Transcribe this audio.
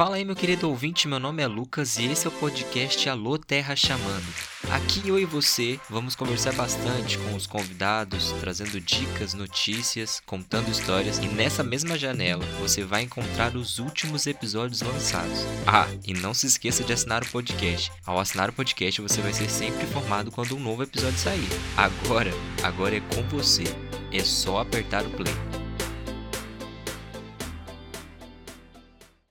Fala aí, meu querido ouvinte, meu nome é Lucas e esse é o podcast Alô Terra Chamando. Aqui eu e você vamos conversar bastante com os convidados, trazendo dicas, notícias, contando histórias e nessa mesma janela você vai encontrar os últimos episódios lançados. Ah, e não se esqueça de assinar o podcast. Ao assinar o podcast você vai ser sempre informado quando um novo episódio sair. Agora, agora é com você. É só apertar o play.